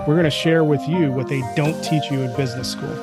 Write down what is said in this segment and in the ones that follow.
We're going to share with you what they don't teach you in business school.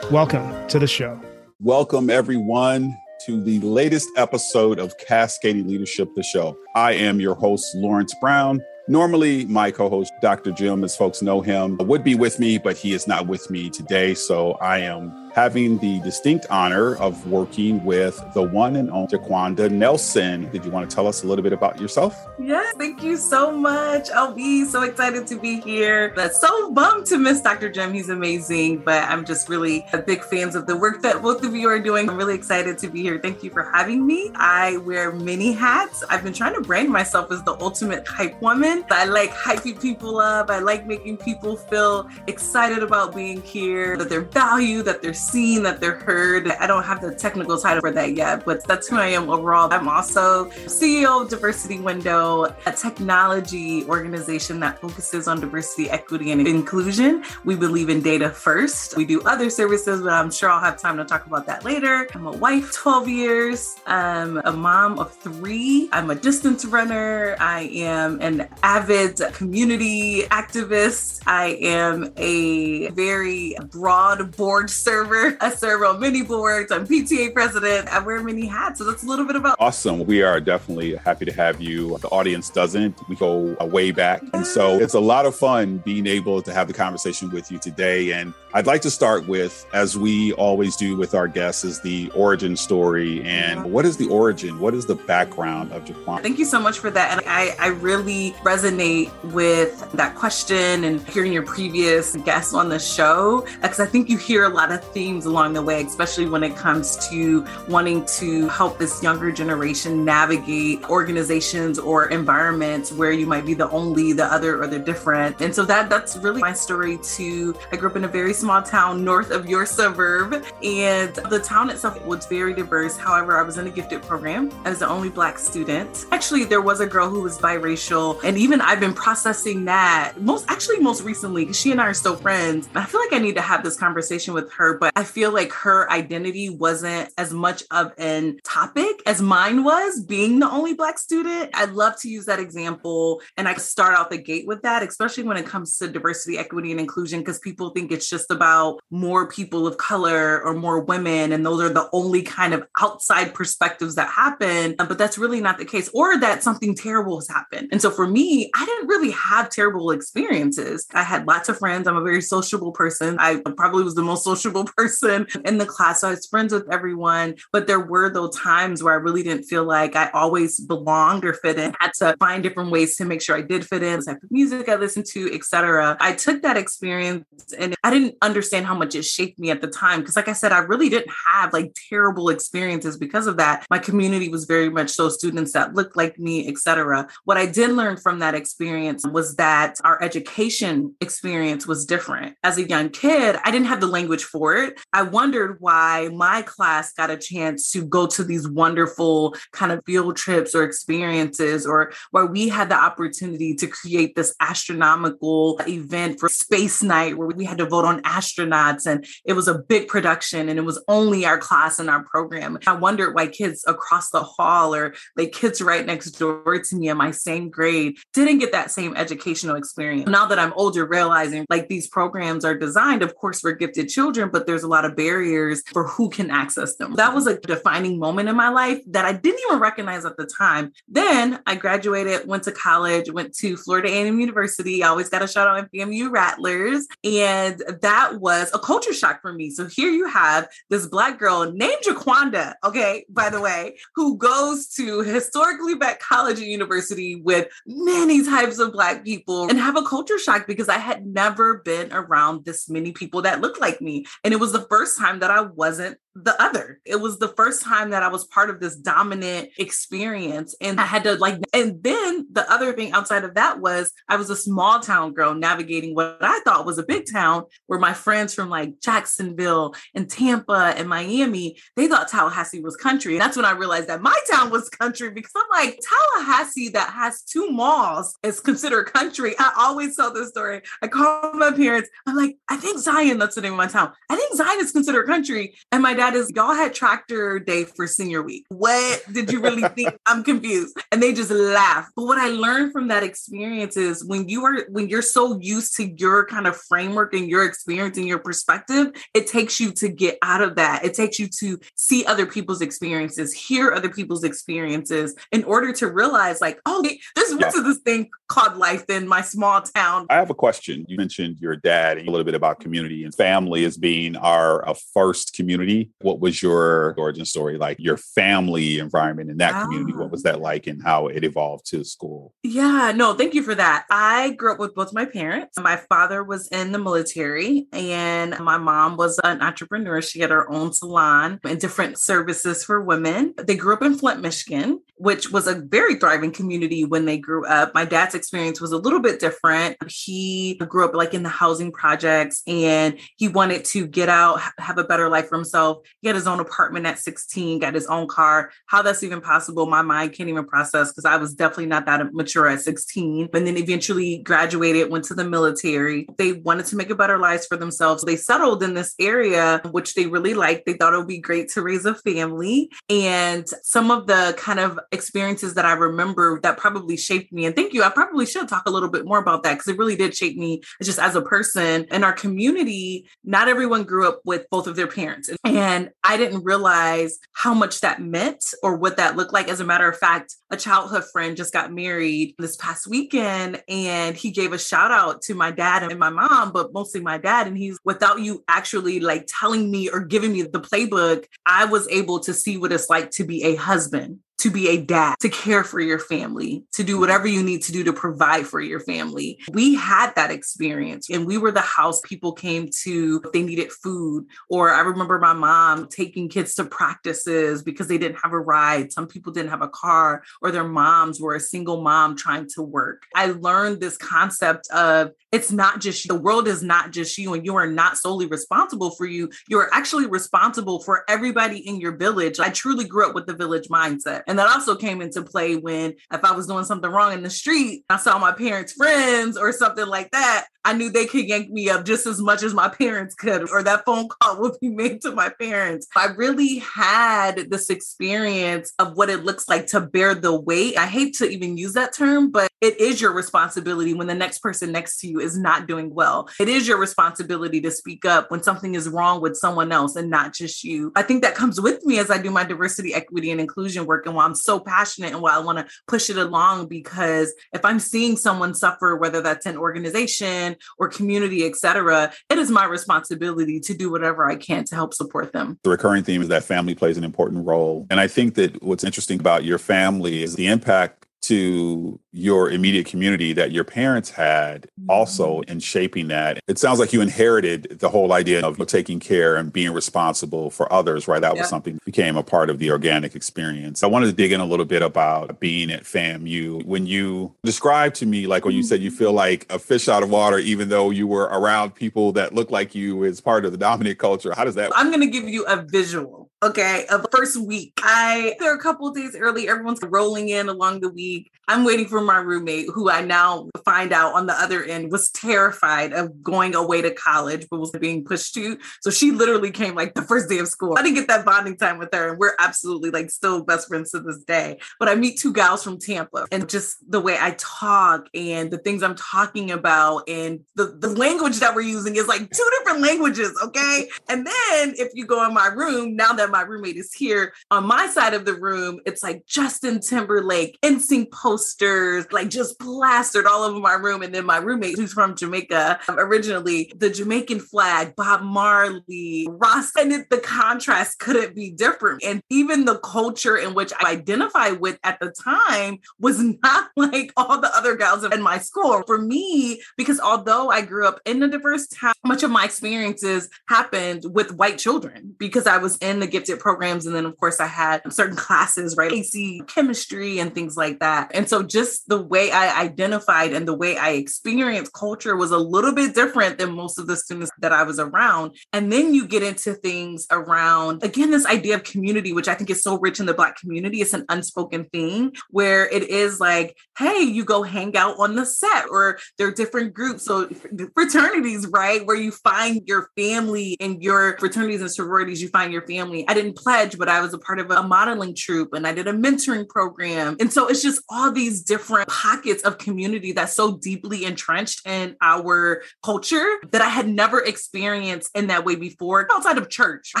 Welcome to the show. Welcome, everyone, to the latest episode of Cascading Leadership, the show. I am your host, Lawrence Brown. Normally, my co host, Dr. Jim, as folks know him, would be with me, but he is not with me today. So I am having the distinct honor of working with the one and only Jiquanda Nelson. Did you want to tell us a little bit about yourself? Yes, thank you so much. I'll be so excited to be here. But so bummed to miss Dr. Jim. He's amazing, but I'm just really a big fans of the work that both of you are doing. I'm really excited to be here. Thank you for having me. I wear many hats. I've been trying to brand myself as the ultimate hype woman. I like hyping people up. I like making people feel excited about being here, that they're valued, that they're seen, that they're heard. I don't have the technical title for that yet, but that's who I am overall. I'm also CEO of Diversity Window, a technology organization that focuses on diversity, equity, and inclusion. We believe in data first. We do other services, but I'm sure I'll have time to talk about that later. I'm a wife, 12 years. I'm a mom of three. I'm a distance runner. I am an avid community activist. I am a very broad board server I serve on many boards. I'm PTA president. I wear many hats. So that's a little bit about. Awesome. We are definitely happy to have you. The audience doesn't. We go way back. And so it's a lot of fun being able to have the conversation with you today. And I'd like to start with, as we always do with our guests, is the origin story. And what is the origin? What is the background of Jaquan? Thank you so much for that. And I, I really resonate with that question and hearing your previous guests on the show, because I think you hear a lot of things themes along the way, especially when it comes to wanting to help this younger generation navigate organizations or environments where you might be the only, the other, or the different. And so that that's really my story too. I grew up in a very small town north of your suburb, and the town itself was very diverse. However, I was in a gifted program as the only black student. Actually, there was a girl who was biracial, and even I've been processing that most actually most recently because she and I are still friends. I feel like I need to have this conversation with her, but I feel like her identity wasn't as much of an topic as mine was, being the only Black student. I love to use that example. And I start out the gate with that, especially when it comes to diversity, equity, and inclusion, because people think it's just about more people of color or more women. And those are the only kind of outside perspectives that happen. Uh, but that's really not the case, or that something terrible has happened. And so for me, I didn't really have terrible experiences. I had lots of friends. I'm a very sociable person. I probably was the most sociable person person in the class. So I was friends with everyone, but there were those times where I really didn't feel like I always belonged or fit in. I had to find different ways to make sure I did fit in, the type of music I listened to, etc. I took that experience and I didn't understand how much it shaped me at the time. Because like I said, I really didn't have like terrible experiences because of that. My community was very much so students that looked like me, etc. What I did learn from that experience was that our education experience was different. As a young kid, I didn't have the language for it. I wondered why my class got a chance to go to these wonderful kind of field trips or experiences, or where we had the opportunity to create this astronomical event for space night where we had to vote on astronauts. And it was a big production and it was only our class and our program. I wondered why kids across the hall or like kids right next door to me in my same grade didn't get that same educational experience. Now that I'm older, realizing like these programs are designed, of course, for gifted children, but there's a lot of barriers for who can access them. That was a defining moment in my life that I didn't even recognize at the time. Then I graduated, went to college, went to Florida A&M University. I always got a shout out FAMU Rattlers. And that was a culture shock for me. So here you have this Black girl named Jiquanda, okay, by the way, who goes to historically black college and university with many types of Black people and have a culture shock because I had never been around this many people that looked like me. And it was was the first time that I wasn't the other. It was the first time that I was part of this dominant experience. And I had to like, and then the other thing outside of that was I was a small town girl navigating what I thought was a big town where my friends from like Jacksonville and Tampa and Miami, they thought Tallahassee was country. And that's when I realized that my town was country because I'm like, Tallahassee that has two malls is considered country. I always tell this story. I call my parents, I'm like, I think Zion, that's the name of my town. I think Zion is considered country. And my dad is, y'all had tractor day for senior week. What did you really think? I'm confused. And they just laugh. But what I learned from that experience is when you are, when you're so used to your kind of framework and your experience and your perspective, it takes you to get out of that. It takes you to see other people's experiences, hear other people's experiences in order to realize, like, oh, there's yeah. this thing called life than my small town. I have a question. You mentioned your dad and a little bit about community and family as being our uh, first community what was your origin story like your family environment in that community? What was ah. that like and how it evolved to school? Yeah no thank you for that. I grew up with both my parents. My father was in the military and my mom was an entrepreneur. She had her own salon and different services for women. They grew up in flint michigan which was a very thriving community when they grew up. My dad's experience was a little bit different. He grew up like in the housing projects and he wanted to get out, have a better life for himself. He had his own apartment at 16, got his own car. How that's even possible, my mind can't even process because I was definitely not that mature at 16. And then eventually graduated, went to the military. They wanted to make a better life for themselves. They settled in this area, which they really liked. They thought it would be great to raise a family. And some of the kind of experiences that I remember that probably shaped me. And thank you. I probably should talk a little bit more about that because it really did shape me just as a person. In our community, not everyone grew up with both of their parents. And I didn't realize how much that meant or what that looked like. As a matter of fact, a childhood friend just got married this past weekend and he gave a shout out to my dad and my mom, but mostly my dad. And he's without you actually like telling me or giving me the playbook, I was able to see what it's like to be a husband to be a dad, to care for your family, to do whatever you need to do to provide for your family. We had that experience and we were the house people came to if they needed food. Or I remember my mom taking kids to practices because they didn't have a ride. Some people didn't have a car or their moms were a single mom trying to work. I learned this concept of it's not just the world is not just you and you are not solely responsible for you. You are actually responsible for everybody in your village. I truly grew up with the village mindset. And that also came into play when if I was doing something wrong in the street, I saw my parents' friends or something like that. I knew they could yank me up just as much as my parents could, or that phone call would be made to my parents. I really had this experience of what it looks like to bear the weight. I hate to even use that term, but it is your responsibility when the next person next to you is not doing well. It is your responsibility to speak up when something is wrong with someone else and not just you. I think that comes with me as I do my diversity, equity, and inclusion work and why I'm so passionate and why I want to push it along because if I'm seeing someone suffer, whether that's an organization or community, etc., it is my responsibility to do whatever I can to help support them. The recurring theme is that family plays an important role. And I think that what's interesting about your family is the impact to your immediate community that your parents had also mm-hmm. in shaping that. It sounds like you inherited the whole idea of taking care and being responsible for others, right? That yeah. was something that became a part of the organic experience. I wanted to dig in a little bit about being at FAMU. When you described to me, like when you said you feel like a fish out of water, even though you were around people that look like you as part of the dominant culture, how does that? I'm going to give you a visual okay, of the first week. I there are a couple days early, everyone's rolling in along the week. I'm waiting for my roommate, who I now find out on the other end was terrified of going away to college, but was being pushed to. So she literally came like the first day of school. I didn't get that bonding time with her, and we're absolutely like still best friends to this day. But I meet two gals from Tampa, and just the way I talk and the things I'm talking about, and the, the language that we're using is like two different languages, okay? And then if you go in my room, now that my roommate is here. On my side of the room, it's like Justin Timberlake, NSYNC posters, like just plastered all over my room. And then my roommate, who's from Jamaica um, originally, the Jamaican flag, Bob Marley, Ross, and it, the contrast couldn't be different. And even the culture in which I identify with at the time was not like all the other gals in my school. For me, because although I grew up in a diverse town, much of my experiences happened with white children because I was in the gifted programs. And then, of course, I had certain classes, right? AC chemistry and things like that. And so just the way I identified and the way I experienced culture was a little bit different than most of the students that I was around. And then you get into things around, again, this idea of community, which I think is so rich in the Black community. It's an unspoken thing where it is like, hey, you go hang out on the set, or there are different groups. So fraternities, right? Where you find your family and your fraternities and sororities, you find your family. I didn't pledge, but I was a part of a modeling troupe and I did a mentoring program. And so it's just all these different pockets of community that's so deeply entrenched in our culture that I had never experienced in that way before outside of church. I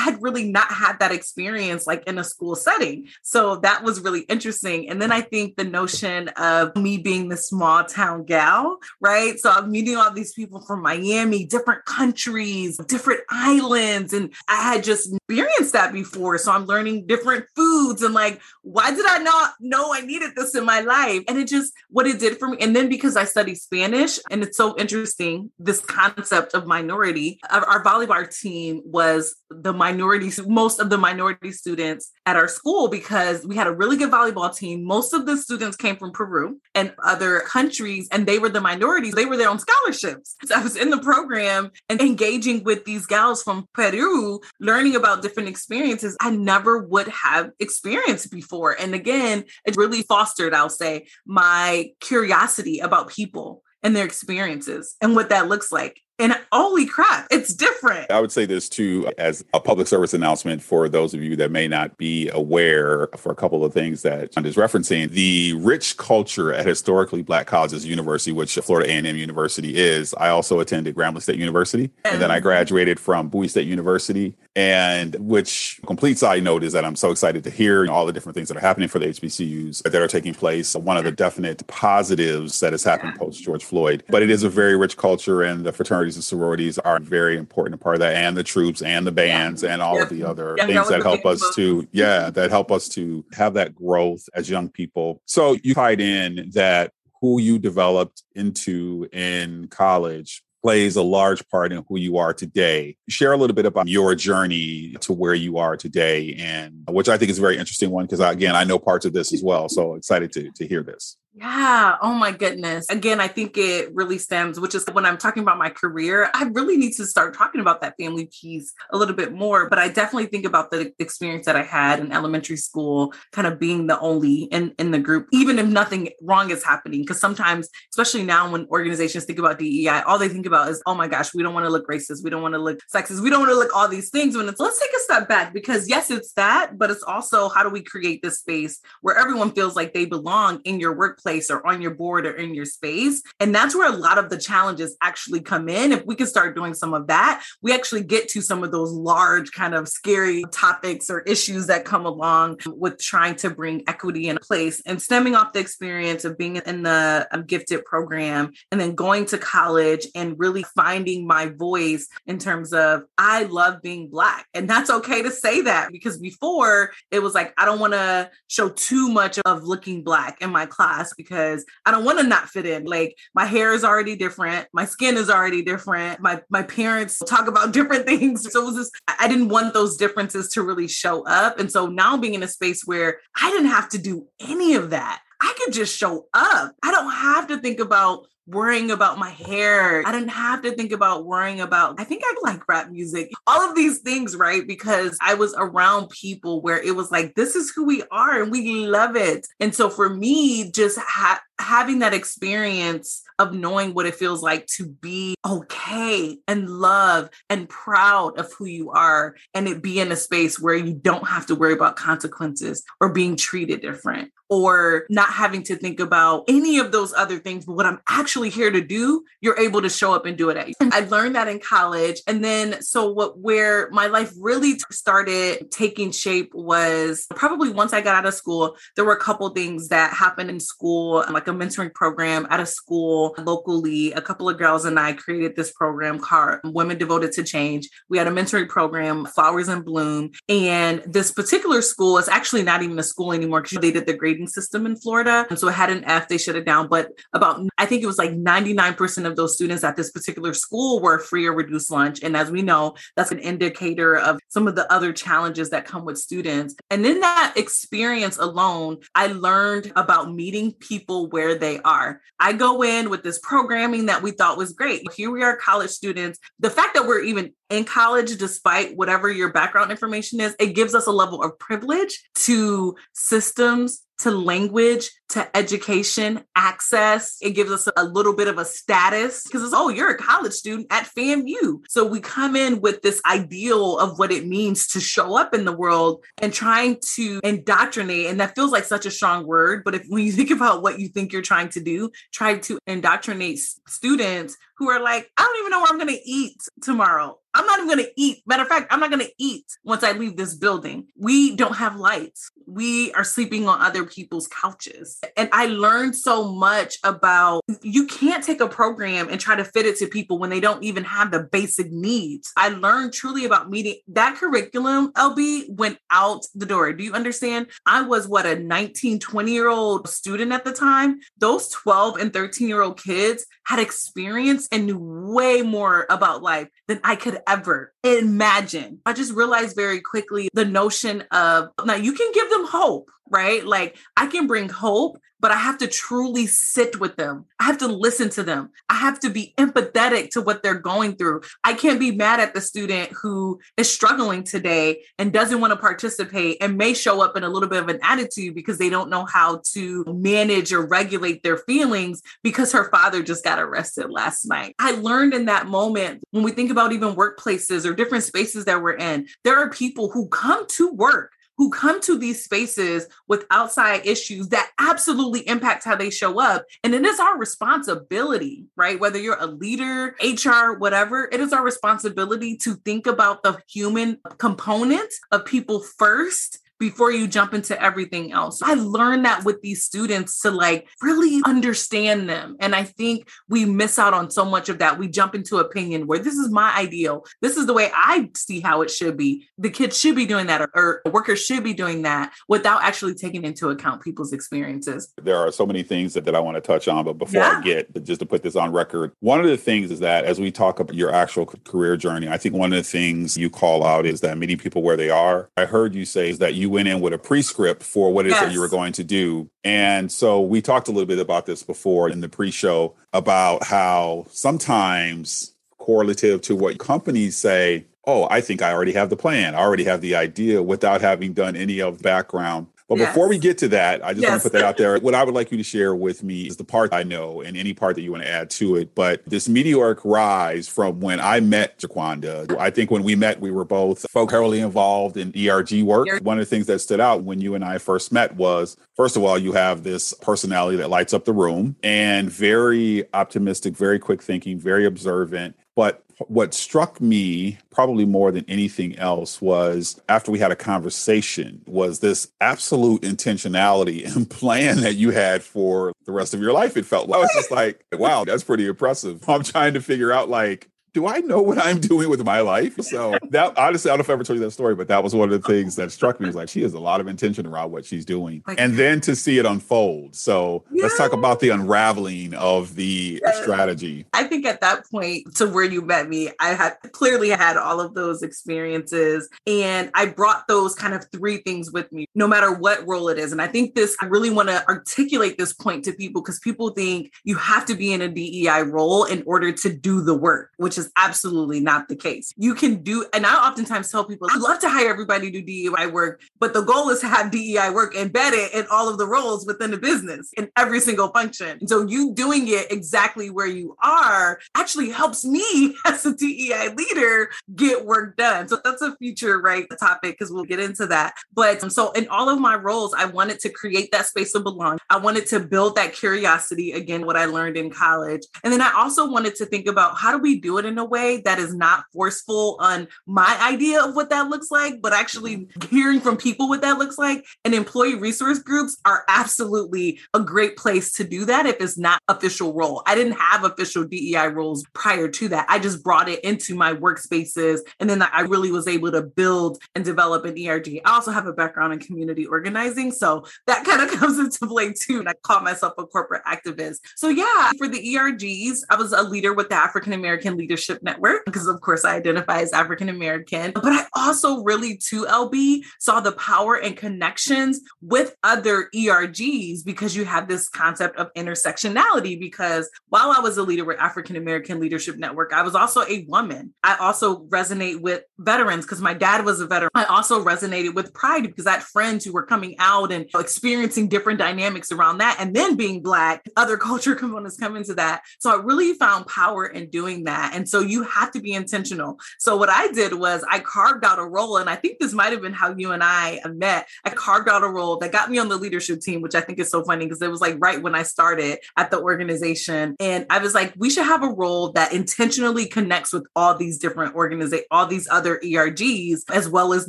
had really not had that experience like in a school setting. So that was really interesting. And then I think the notion of me being the small town gal, right? So I'm meeting all these people from Miami, different countries, different islands. And I had just experienced that before. So I'm learning different foods and like, why did I not know I needed this in my life? And it just, what it did for me. And then because I study Spanish, and it's so interesting, this concept of minority, our, our volleyball team was the minorities, most of the minority students at our school because we had a really good volleyball team. Most of the students came from Peru and other countries, and they were the minorities. They were there on scholarships. So I was in the program and engaging with these gals from Peru, learning about different experiences I never would have experienced before. And again, it really fostered, I'll say, my curiosity about people and their experiences and what that looks like. And holy crap, it's different. I would say this too, as a public service announcement for those of you that may not be aware for a couple of things that John is referencing. The rich culture at historically Black colleges and university, which Florida A&M University is. I also attended Grambling State University, and then I mm-hmm. graduated from Bowie State University. And which complete side note is that I'm so excited to hear all the different things that are happening for the HBCUs that are taking place. One of the definite positives that has happened post George Floyd, but it is a very rich culture, and the fraternities and sororities are very important part of that, and the troupes and the bands and all yep. of the other yeah, things that help us to, yeah, that help us to have that growth as young people. So you tied in that who you developed into in college plays a large part in who you are today. Share a little bit about your journey to where you are today, and which I think is a very interesting one because again, I know parts of this as well. So excited to to hear this. Yeah. Oh my goodness. Again, I think it really stems, which is when I'm talking about my career, I really need to start talking about that family piece a little bit more. But I definitely think about the experience that I had in elementary school, kind of being the only in, in the group, even if nothing wrong is happening. Because sometimes, especially now when organizations think about DEI, all they think about is, oh my gosh, we don't want to look racist. We don't want to look sexist. We don't want to look all these things. When it's let's take a step back because yes, it's that, but it's also how do we create this space where everyone feels like they belong in your work place or on your board or in your space. And that's where a lot of the challenges actually come in. If we can start doing some of that, we actually get to some of those large, kind of scary topics or issues that come along with trying to bring equity in place and stemming off the experience of being in the um, gifted program and then going to college and really finding my voice in terms of I love being Black. And that's okay to say that because before it was like, I don't want to show too much of looking Black in my class because I don't want to not fit in. Like my hair is already different, my skin is already different. My my parents talk about different things. So it was just I didn't want those differences to really show up. And so now being in a space where I didn't have to do any of that. I could just show up. I don't have to think about worrying about my hair. I didn't have to think about worrying about, I think I like rap music, all of these things, right? Because I was around people where it was like, this is who we are and we love it. And so for me, just ha- having that experience of knowing what it feels like to be okay and love and proud of who you are and it be in a space where you don't have to worry about consequences or being treated different or not having to think about any of those other things. But what I'm actually here to do you're able to show up and do it at I learned that in college. And then so what where my life really started taking shape was probably once I got out of school there were a couple things that happened in school like a mentoring program at a school locally. A couple of girls and I created this program called Women Devoted to Change. We had a mentoring program, Flowers in Bloom. And this particular school is actually not even a school anymore because they did the grading system in Florida. And so it had an F, they shut it down. But about, I think it was like 99% of those students at this particular school were free or reduced lunch. And as we know, that's an indicator of some of the other challenges that come with students. And in that experience alone, I learned about meeting people where they are. I go in with this programming that we thought was great. Here we are, college students. The fact that we're even in college, despite whatever your background information is, it gives us a level of privilege to systems to language, to education, access. It gives us a little bit of a status because it's, oh, you're a college student at FAMU. So we come in with this ideal of what it means to show up in the world and trying to indoctrinate. And that feels like such a strong word. But if when you think about what you think you're trying to do, try to indoctrinate students who are like, I don't even know where I'm going to eat tomorrow. I'm not even going to eat. Matter of fact, I'm not going to eat once I leave this building. We don't have lights. We are sleeping on other people's couches. And I learned so much about you can't take a program and try to fit it to people when they don't even have the basic needs. I learned truly about meeting that curriculum, LB, went out the door. Do you understand? I was what a 19, 20 year old student at the time. Those 12 and 13 year old kids had experience and knew way more about life than I could ever imagine. I just realized very quickly the notion of now you can give them hope, right? Like I can bring hope, but I have to truly sit with them. I have to listen to them. I have to be empathetic to what they're going through. I can't be mad at the student who is struggling today and doesn't want to participate and may show up in a little bit of an attitude because they don't know how to manage or regulate their feelings because her father just got arrested last night. I learned in that moment when we think about even workplaces or different spaces that we're in, there are people who come to work who come to these spaces with outside issues that absolutely impact how they show up. And it is our responsibility, right? Whether you're a leader, HR, whatever, it is our responsibility to think about the human component of people first before you jump into everything else. I learned that with these students to like really understand them. And I think we miss out on so much of that. We jump into opinion where this is my ideal. This is the way I see how it should be. The kids should be doing that or, or workers should be doing that without actually taking into account people's experiences. There are so many things that, that I want to touch on, but before yeah. I get just to put this on record, one of the things is that as we talk about your actual career journey, I think one of the things you call out is that meeting people where they are. I heard you say is that you went in with a prescript for what it is yes. that you were going to do. And so we talked a little bit about this before in the pre show about how sometimes correlative to what companies say, oh, I think I already have the plan, I already have the idea without having done any of the background but yes. before we get to that, I just yes. want to put that out there. What I would like you to share with me is the part I know and any part that you want to add to it. But this meteoric rise from when I met Jiquanda, I think when we met, we were both folk heavily involved in ERG work. One of the things that stood out when you and I first met was, first of all, you have this personality that lights up the room and very optimistic, very quick thinking, very observant. But what struck me probably more than anything else was after we had a conversation was this absolute intentionality and plan that you had for the rest of your life it felt like. I was just like wow that's pretty impressive. I'm trying to figure out like do I know what I'm doing with my life? So that honestly, I don't know if I ever told you that story, but that was one of the things that struck me. Was like she has a lot of intention around what she's doing, and then to see it unfold. So yeah. let's talk about the unraveling of the strategy. I think at that point, to where you met me, I had clearly had all of those experiences, and I brought those kind of three things with me, no matter what role it is. And I think this, I really want to articulate this point to people because people think you have to be in a DEI role in order to do the work, which is is absolutely not the case. You can do, and I oftentimes tell people, I'd love to hire everybody to do DEI work, but the goal is to have DEI work embedded in all of the roles within the business in every single function. So you doing it exactly where you are actually helps me as a DEI leader get work done. So that's a future right topic because we'll get into that. But um, so in all of my roles, I wanted to create that space of belonging. I wanted to build that curiosity again, what I learned in college. And then I also wanted to think about how do we do it in a way that is not forceful on my idea of what that looks like, but actually hearing from people what that looks like. And employee resource groups are absolutely a great place to do that if it's not official role. I didn't have official DEI roles prior to that. I just brought it into my workspaces. And then I really was able to build and develop an ERG. I also have a background in community organizing. So that kind of comes into play too. And I call myself a corporate activist. So yeah, for the ERGs, I was a leader with the African American Leadership Network because of course I identify as African American. But I also really too, LB, saw the power and connections with other ERGs because you have this concept of intersectionality. Because while I was a leader with African American Leadership Network, I was also a woman. I also resonate with veterans because my dad was a veteran. I also resonated with pride because I had friends who were coming out and experiencing different dynamics around that. And then being Black, other culture components come into that. So I really found power in doing that. And so you have to be intentional. So what I did was I carved out a role, and I think this might have been how you and I met. I carved out a role that got me on the leadership team, which I think is so funny because it was like right when I started at the organization. And I was like, we should have a role that intentionally connects with all these different organizations, all these other ERGs, as well as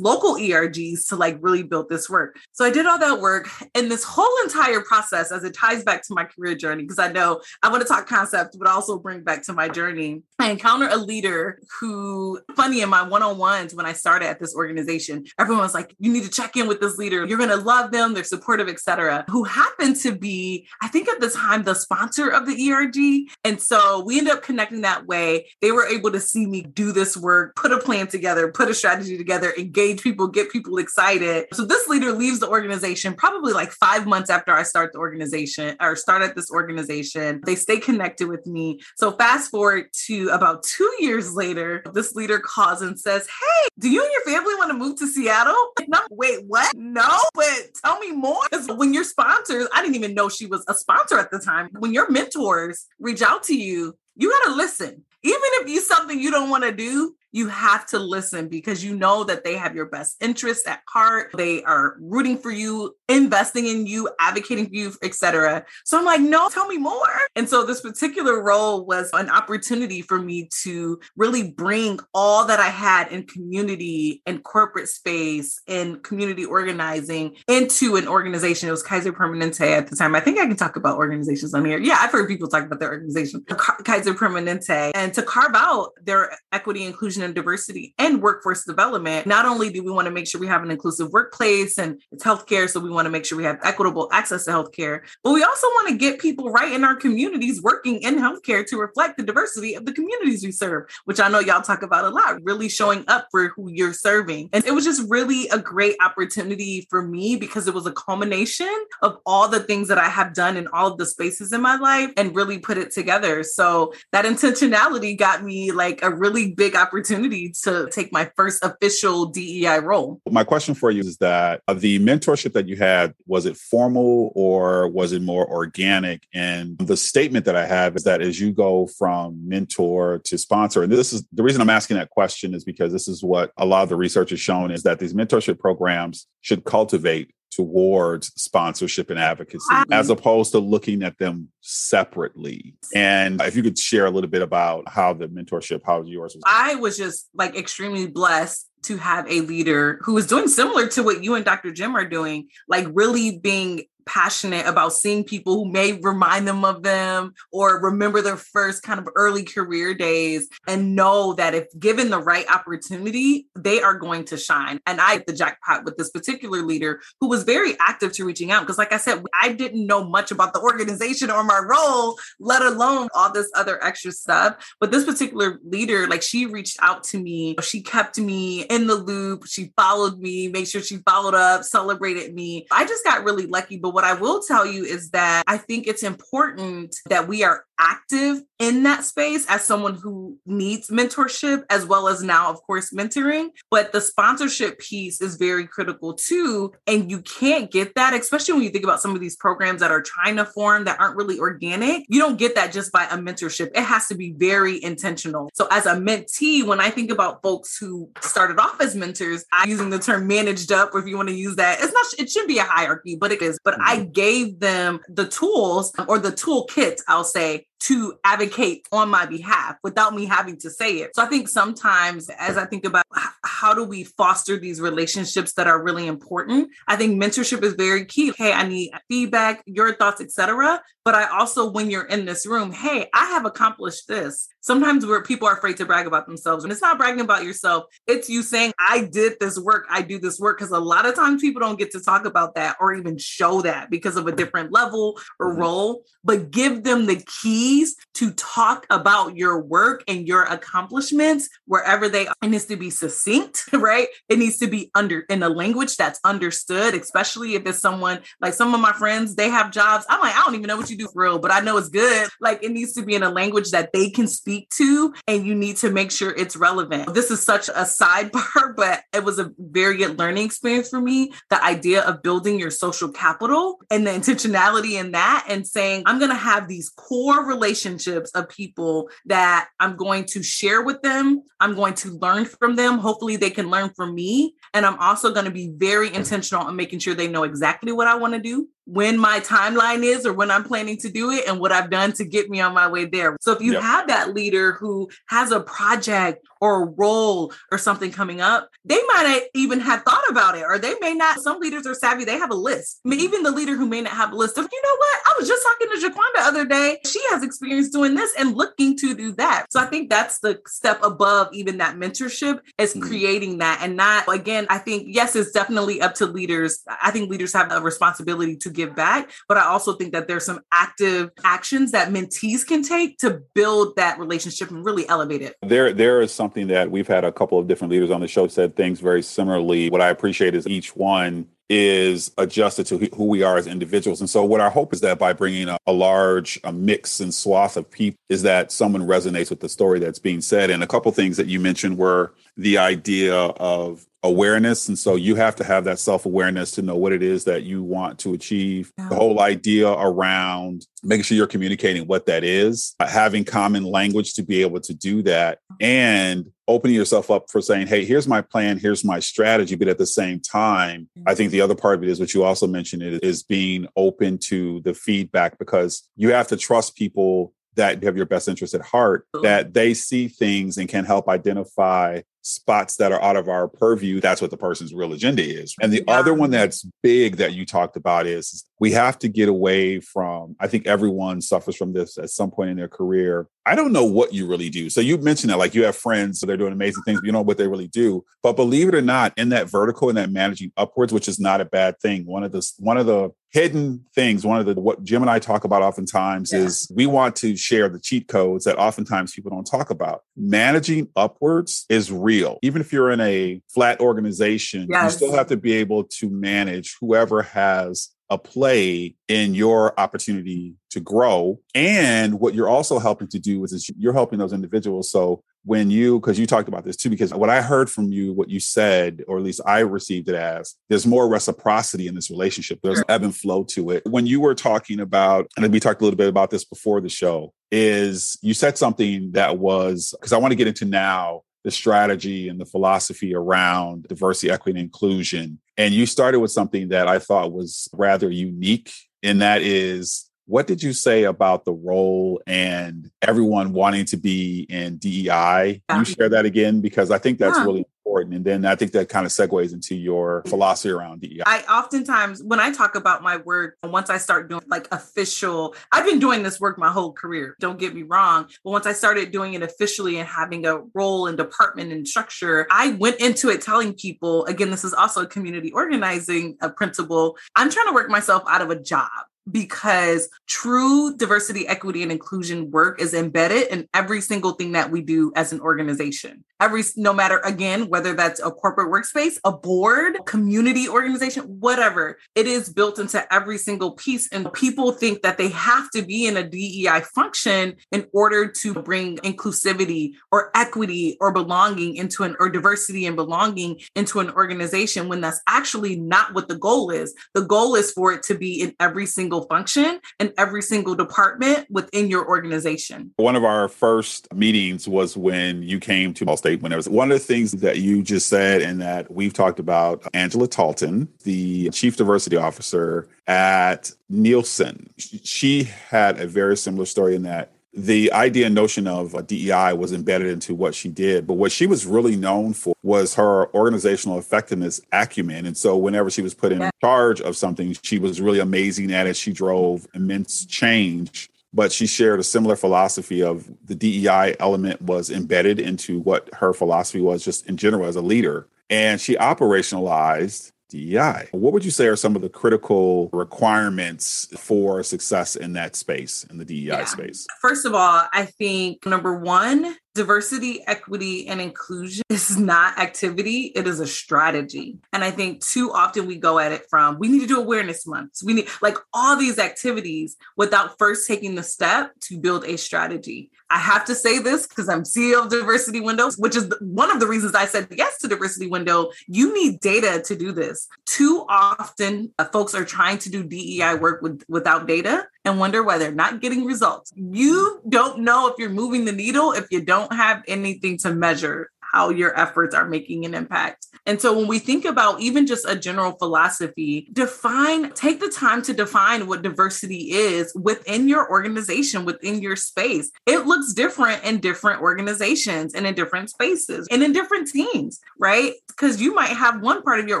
local ERGs to like really build this work. So I did all that work. And this whole entire process, as it ties back to my career journey, because I know I want to talk concept, but also bring back to my journey. I encountered a leader who, funny in my one on ones when I started at this organization, everyone was like, you need to check in with this leader. You're going to love them. They're supportive, etc. Who happened to be, I think at the time, the sponsor of the ERG. And so we ended up connecting that way. They were able to see me do this work, put a plan together, put a strategy together, engage people, get people excited. So this leader leaves the organization probably like five months after I start the organization or start at this organization. They stay connected with me. So fast forward to about two years later, this leader calls and says, Hey, do you and your family want to move to Seattle? No, wait, what? No, but tell me more. Because when your sponsors, I didn't even know she was a sponsor at the time. When your mentors reach out to you, you got to listen. Even if you something you don't want to do, you have to listen because you know that they have your best interests at heart. They are rooting for you, investing in you, advocating for you, etc. So I'm like, no, tell me more. And so this particular role was an opportunity for me to really bring all that I had in community and corporate space and community organizing into an organization. It was Kaiser Permanente at the time. I think I can talk about organizations on here. Yeah, I've heard people talk about their organization, Kaiser Permanente, and to carve out their equity, inclusion, and diversity and workforce development, not only do we want to make sure we have an inclusive workplace and it's healthcare, so we want to make sure we have equitable access to healthcare, but we also want to get people right in our communities working in healthcare to reflect the diversity of the communities we serve, which I know y'all talk about a lot, really showing up for who you're serving. And it was just really a great opportunity for me because it was a culmination of all the things that I have done in all of the spaces in my life and really put it together. So that intentionality got me like a really big opportunity opportunity to take my first official DEI role. My question for you is that uh, the mentorship that you had, was it formal or was it more organic? And the statement that I have is that as you go from mentor to sponsor, and this is the reason I'm asking that question is because this is what a lot of the research has shown is that these mentorship programs should cultivate towards sponsorship and advocacy as opposed to looking at them separately. And if you could share a little bit about how the mentorship, how yours was. I was just like extremely blessed to have a leader who was doing similar to what you and Dr. Jim are doing, like really being passionate about seeing people who may remind them of them or remember their first kind of early career days and know that if given the right opportunity, they are going to shine. And I hit the jackpot with this particular leader who was very active to reaching out because like I said, I didn't know much about the organization or my role, let alone all this other extra stuff. But this particular leader, like she reached out to me, she kept me in the loop, she followed me, made sure she followed up, celebrated me. I just got really lucky. But what I will tell you is that I think it's important that we are active in that space as someone who needs mentorship, as well as now, of course, mentoring. But the sponsorship piece is very critical too. And you can't get that, especially when you think about some of these programs that are trying to form that aren't really organic. You don't get that just by a mentorship. It has to be very intentional. So, as a mentee, when I think about folks who started off as mentors, I'm using the term managed up, or if you want to use that, it's not, it should be a hierarchy, but it is. But I mm-hmm. gave them the tools or the toolkit, I'll say, to advocate on my behalf without me having to say it. So I think sometimes as I think about how do we foster these relationships that are really important, I think mentorship is very key. Hey, I need feedback, your thoughts, etc. But I also when you're in this room, hey, I have accomplished this. Sometimes where people are afraid to brag about themselves and it's not bragging about yourself. It's you saying I did this work, I do this work because a lot of times people don't get to talk about that or even show that because of a different level or mm-hmm. role, but give them the keys to talk about your work and your accomplishments wherever they are. It needs to be succinct, right? It needs to be under in a language that's understood, especially if it's someone like some of my friends, they have jobs. I'm like, I don't even know what you do for real, but I know it's good. Like it needs to be in a language that they can speak to, and you need to make sure it's relevant. This is such a sidebar, but it was a very good learning experience for me. The idea of building your social capital and the intentionality in that, and saying, I'm going to have these core relationships of people that I'm going to share with them. I'm going to learn from them. Hopefully, they can learn from me. And I'm also going to be very intentional on making sure they know exactly what I want to do when my timeline is or when I'm planning to do it and what I've done to get me on my way there. So if you yep. have that leader who has a project or a role or something coming up, they might even have thought about it or they may not. Some leaders are savvy, they have a list. I mean, even the leader who may not have a list of, you know what, I was just talking to Jaquan the other day. She has experience doing this and looking to do that. So I think that's the step above even that mentorship is mm-hmm. creating that and not, again, I think, yes, it's definitely up to leaders. I think leaders have a responsibility to give back. But I also think that there's some active actions that mentees can take to build that relationship and really elevate it. There, there is something that we've had a couple of different leaders on the show said things very similarly. What I appreciate is each one is adjusted to who we are as individuals. And so what our hope is that by bringing a, a, large a mix and swath of people is that someone resonates with the story that's being said. And a couple things that you mentioned were the idea of awareness. And so you have to have that self awareness to know what it is that you want to achieve. Yeah. The whole idea around making sure you're communicating what that is, uh, having common language to be able to do that, and opening yourself up for saying, hey, here's my plan, here's my strategy. But at the same time, I think the other part of it is what you also mentioned is being open to the feedback because you have to trust people that have your best interest at heart, that they see things and can help identify spots that are out of our purview, that's what the person's real agenda is. And the yeah. other one that's big that you talked about is we have to get away from, I think everyone suffers from this at some point in their career. I don't know what you really do. So you mentioned that like you have friends, so they're doing amazing things, but you know what they really do. But believe it or not, in that vertical and that managing upwards, which is not a bad thing. One of the one of the hidden things, one of the what Jim and I talk about oftentimes yeah. is we want to share the cheat codes that oftentimes people don't talk about. Managing upwards is real. Even if you're in a flat organization, yes. you still have to be able to manage whoever has a play in your opportunity to grow. And what you're also helping to do is, is you're helping those individuals. So when you, because you talked about this too, because what I heard from you, what you said, or at least I received it as, there's more reciprocity in this relationship. There's sure. ebb and flow to it. When you were talking about, and we talked a little bit about this before the show, is you said something that was, because I want to get into now the strategy and the philosophy around diversity, equity, and inclusion. And you started with something that I thought was rather unique, and that is what did you say about the role and everyone wanting to be in DEI? Can you share that again? Because I think that's yeah. really important. And then I think that kind of segues into your philosophy around DEI. I oftentimes, when I talk about my work, once I start doing like official, I've been doing this work my whole career, don't get me wrong. But once I started doing it officially and having a role and department and structure, I went into it telling people, again, this is also a community organizing a principle. I'm trying to work myself out of a job because true diversity, equity, and inclusion work is embedded in every single thing that we do as an organization. Every, no matter again, whether that's a corporate workspace, a board, community organization, whatever, it is built into every single piece. And people think that they have to be in a DEI function in order to bring inclusivity or equity or belonging into an, or diversity and belonging into an organization when that's actually not what the goal is. The goal is for it to be in every single function and every single department within your organization. One of our first meetings was when you came to Ball State. When there was one of the things that you just said, and that we've talked about, Angela Talton, the Chief Diversity Officer at Nielsen. She had a very similar story in that the idea and notion of a DEI was embedded into what she did. But what she was really known for was her organizational effectiveness acumen. And so whenever she was put in charge of something, she was really amazing at it. She drove immense change. But she shared a similar philosophy of the DEI element was embedded into what her philosophy was just in general as a leader. And she operationalized DEI. What would you say are some of the critical requirements for success in that space, in the DEI yeah. space? First of all, I think number one, diversity, equity, and inclusion is not activity, it is a strategy. And I think too often we go at it from we need to do awareness months. We need like all these activities without first taking the step to build a strategy. I have to say this because I'm CEO of Diversity Windows, which is one of the reasons I said yes to Diversity Window. You need data to do this. Too often, uh, folks are trying to do DEI work with, without data and wonder why they're not getting results. You don't know if you're moving the needle if you don't have anything to measure how your efforts are making an impact. And so when we think about even just a general philosophy, define, take the time to define what diversity is within your organization, within your space. It looks different in different organizations and in different spaces and in different teams, right? Because you might have one part of your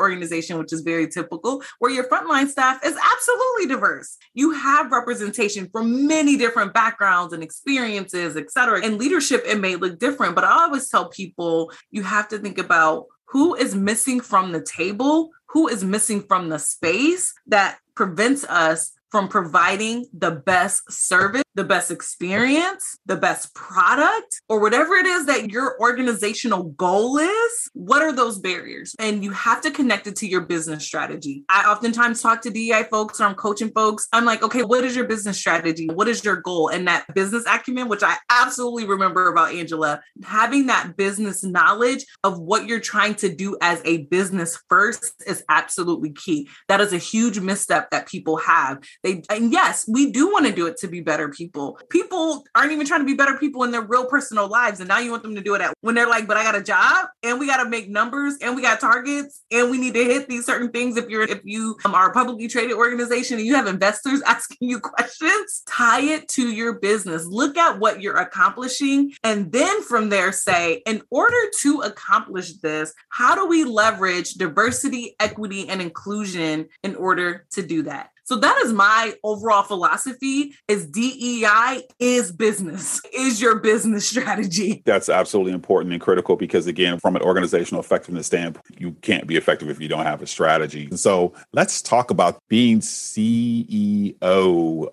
organization, which is very typical, where your frontline staff is absolutely diverse. You have representation from many different backgrounds and experiences, et cetera. And leadership, it may look different, but I always tell people you have to think about who is missing from the table, who is missing from the space that prevents us from providing the best service the best experience, the best product, or whatever it is that your organizational goal is, what are those barriers? And you have to connect it to your business strategy. I oftentimes talk to DEI folks or I'm coaching folks. I'm like, okay, what is your business strategy? What is your goal? And that business acumen, which I absolutely remember about Angela, having that business knowledge of what you're trying to do as a business first is absolutely key. That is a huge misstep that people have. They, and yes, we do want to do it to be better people people. People aren't even trying to be better people in their real personal lives. And now you want them to do it at when they're like, but I got a job and we got to make numbers and we got targets and we need to hit these certain things. If you're, if you um, are a publicly traded organization and you have investors asking you questions, tie it to your business. Look at what you're accomplishing. And then from there, say, in order to accomplish this, how do we leverage diversity, equity, and inclusion in order to do that? So that is my overall philosophy is DEI is business, is your business strategy. That's absolutely important and critical because again, from an organizational effectiveness standpoint, you can't be effective if you don't have a strategy. So let's talk about being CEO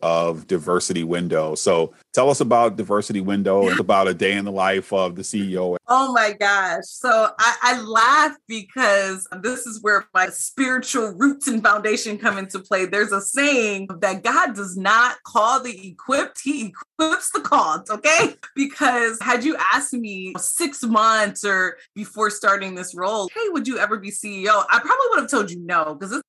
of Diversity Window. So tell us about Diversity Window It's about a day in the life of the CEO. Oh my gosh. So I, I laugh because this is where my spiritual roots and foundation come into play. There's a saying that God does not call the equipped, He equips the called, okay? Because had you asked me six months or before starting this role, hey, would you ever be CEO? I probably would have told you no, because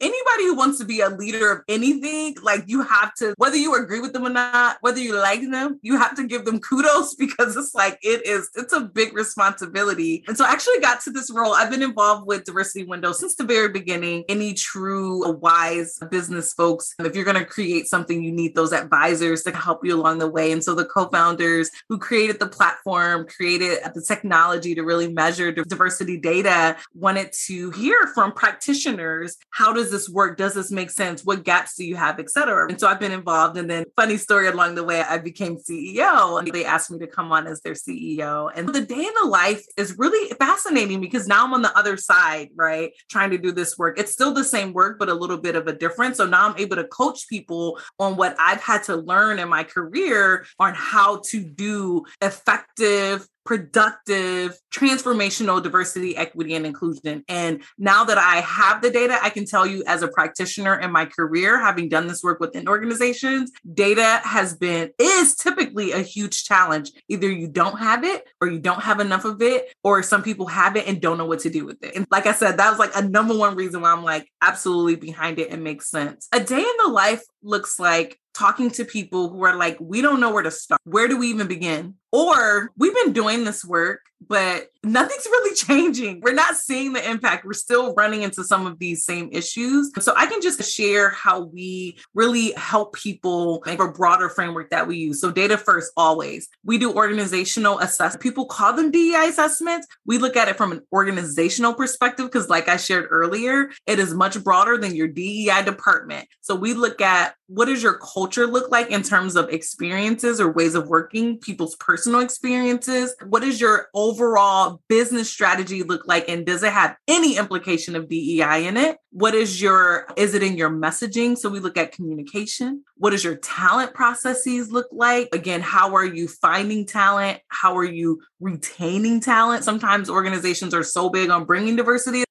anybody who wants to be a leader of anything, like you have to, whether you agree with them or not, whether you like them, you have to give them kudos because it's like it is, it's a big responsibility. And so I actually got to this role. I've been involved with Diversity Window since the very beginning. Any true wise business folks, if you're going to create something, you need those advisors to help you along the way. And so the co-founders who created the platform, created the technology to really measure diversity data, wanted to hear from practitioners, how does does this work? Does this make sense? What gaps do you have, et cetera? And so I've been involved. And then, funny story along the way, I became CEO and they asked me to come on as their CEO. And the day in the life is really fascinating because now I'm on the other side, right? Trying to do this work. It's still the same work, but a little bit of a difference. So now I'm able to coach people on what I've had to learn in my career on how to do effective productive, transformational diversity, equity, and inclusion. And now that I have the data, I can tell you as a practitioner in my career, having done this work within organizations, data has been, is typically a huge challenge. Either you don't have it or you don't have enough of it, or some people have it and don't know what to do with it. And like I said, that was like a number one reason why I'm like absolutely behind it and makes sense. A day in the life looks like talking to people who are like, we don't know where to start. Where do we even begin? Or we've been doing this work, but nothing's really changing. We're not seeing the impact. We're still running into some of these same issues. So I can just share how we really help people make a broader framework that we use. So data first, always. We do organizational assessment. People call them DEI assessments. We look at it from an organizational perspective because, like I shared earlier, it is much broader than your DEI department. So we look at what does your culture look like in terms of experiences or ways of working, people's personal experiences? What does your overall business strategy look like? And does it have any implication of DEI in it? What is your, is it in your messaging? So we look at communication. What does your talent processes look like? Again, how are you finding talent? How are you retaining talent? Sometimes organizations are so big on bringing diversity.